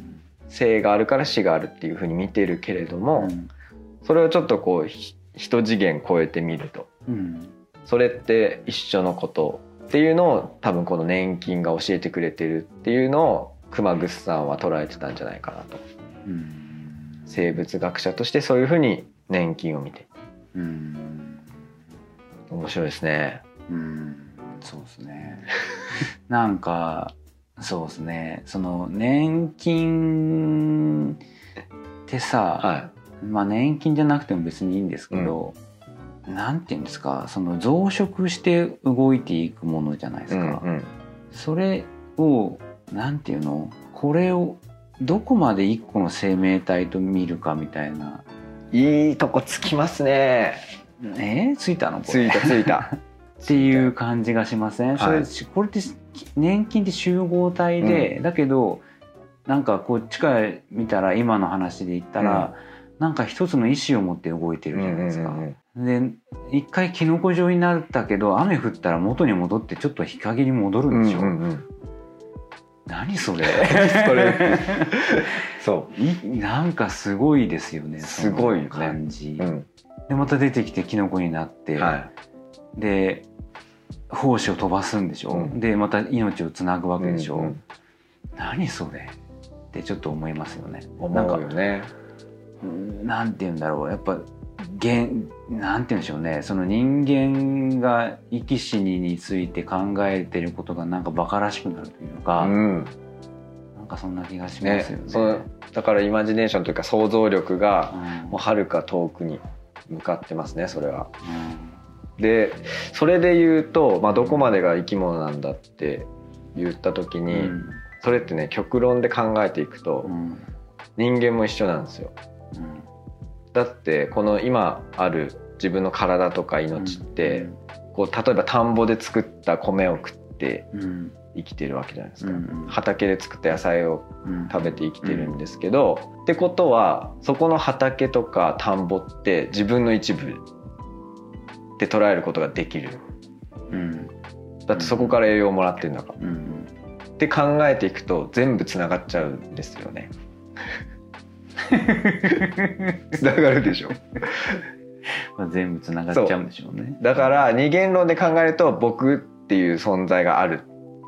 生があるから死があるっていうふうに見てるけれども、それをちょっとこうひ一次元超えてみると。うんそれって一緒のことっていうのを多分この年金が教えてくれてるっていうのを熊楠さんは捉えてたんじゃないかなと。うん生物学者としてそういうふうに年金を見て。うん面白いですね。うん。そうですね。<laughs> なんかそうですね。その年金ってさ、はまあ年金じゃなくても別にいいんですけど、なんていうんですかその増殖して動いていくものじゃないでい、すか、うんうん。それをなんていうのこれをどこまで一個の生命体と見るかみたいな。いいとこつきますね。え？ー、ついたの？これ。ついたついた。<laughs> っていう感じがしません、それはい。これって年金って集合体で、だけどなんかこっちから見たら今の話で言ったら、なんか一つの意思を持って動いてるじゃないですか。で一回キノコ状になったけど雨降ったら元に戻ってちょっと日陰に戻るんでしょ、うんうんうん。何それ。それ。<laughs> そいなんかすごいですよねすごい感じ、う。うん。でまた出てきてキノコになって、はで胞子を飛ばすんでしょ、うん。でまた命をつなぐわい。けでしょ、うんうん何それ。ってちょっと思いますよね。思うよね。うんなんて言うんだろうやっぱ現なんて言うんでしょうねその人間が生き死にについて考えてることがなんか馬鹿らしくなるというか、うん。なんかそんな気がしまねすよね。そのだからイマジネーションというか想像力がうんもう遥か遠くに向かってますねそれは。うでそれで言うと、まあ、どこまでが生き物なんだって言った時に、んそれってね極論で考えていくとうん人間も一緒なんですよ。うん。だってこの今ある自分の体とか命って、こう例えば田んぼで作った米を食ってうん。生きてるわけじゃないですか、うん畑で作った野菜をうん。食べて生きてるんですけど、ってことはそこの畑とか田んぼって自分の一部って捉えることができる。うん。だってそこから栄養をもらってるんだから、うんって考えていくと全部つながっちゃうんですよね <laughs> つながるでしょまあ全部つながっちゃうんでしょうね。だから二元論で考えると僕っていう存在がある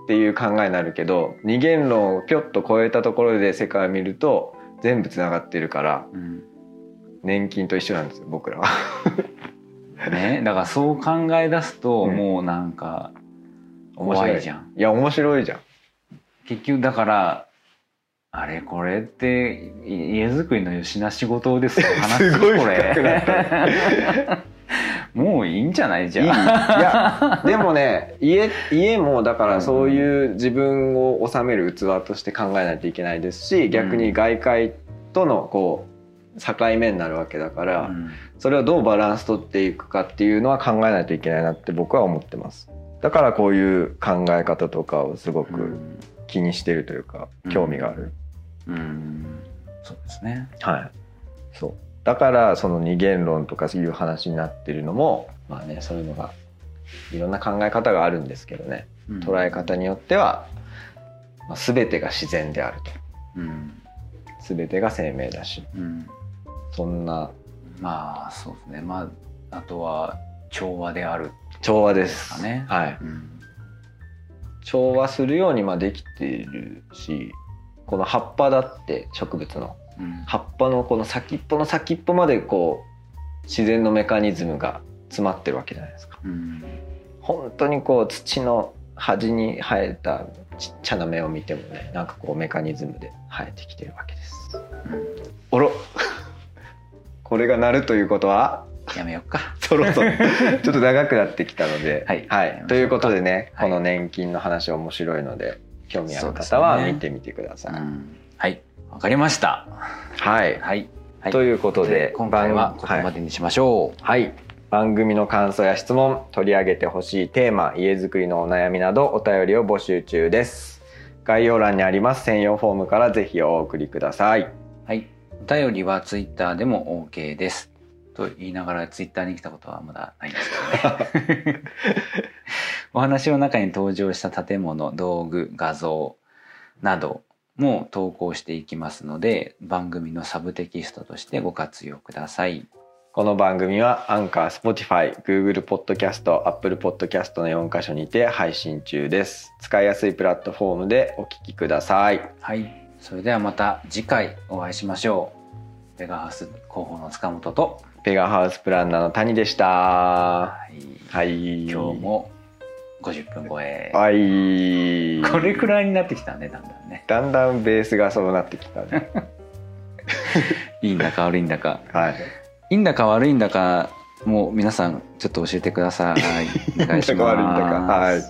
っていう考えになるけど二元論をぴょっと超えたところで世界を見ると全部つながってるからうん年金と一緒なんですよ僕らは。ね、だからそう考え出すと、うんもうなんか面白怖いじゃん。いや面白いじゃん。結局だからあれこれってい家づくりのよしな仕事ですよ。<laughs> 話すごいこれ。<laughs> もういいんじゃないじいい。いや <laughs> でもね家家もだからそういう自分を収める器として考えないといけないですし逆に外界とのこう境目になるわけだから、うん。それをどうバランス取っていくかっていうのは考えないといけないなって僕は思ってます。だからこういう考え方とかをすごく気にしてるというか、うん。興味がある、うん。そうですね。はい。そう。だからその二元論とかいう話になってるのもまあねそういうのがいろんな考え方があるんですけどね。捉え方によっては、まあ、全てが自然であると。うん、全てが生命だし。うん、そんな。まあそうですね。まああとは調和である調和でですすかね。はいうん。調和するようにまあできているしこの葉っぱだって植物の。うん。葉っぱのこの先っぽの先っぽまでこう自然のメカニズムが詰まってるわけじゃないですか。うん。本当にこう土の端に生えたちっちゃな芽を見てもねなんかこうメカニズムで生えてきてるわけです。おろ。これが鳴るということは？やめよっか。そろそろ。ちょっと長くなってきたので、はい。ということでね、はい。この年金の話面白いので興味ある方はね見てみてください。うん。はい。わかりました。はい、はい、はい、ということで今回はここ番までにしましょう、はい、番組の感想や質問取り上げてほしいテーマ家づくりのお悩みなどお便りを募集中です。概要欄にあります専用フォームからぜひお送りください。はい。お便りはツイッターでも OK です。と言いながらツイッターに来たことはまだないんですけどね。<laughs> <laughs> お話の中に登場した建物、道具、画像なども投稿していきますので、番組のサブテキストとしてご活用ください。この番組はアンカー、スポティファイ、Google ポッドキャスト、Apple ポッドキャストの4カ所にて配信中です。使いやすいプラットフォームでお聞きください。はいそれではまた次回お会いしましょうペガハウス広報の塚本と、ペガハウスプランナーの谷でした。はい、はい。今日。も50分超え、はい。これくらいになってきたねだんだんね。だんだんベースがそうなってきたね。<laughs> いいんだか悪いんだか。はい。いいんだか悪いんだかもう皆さんちょっと教えてください。お願いします。いいんだか悪いんだか。はい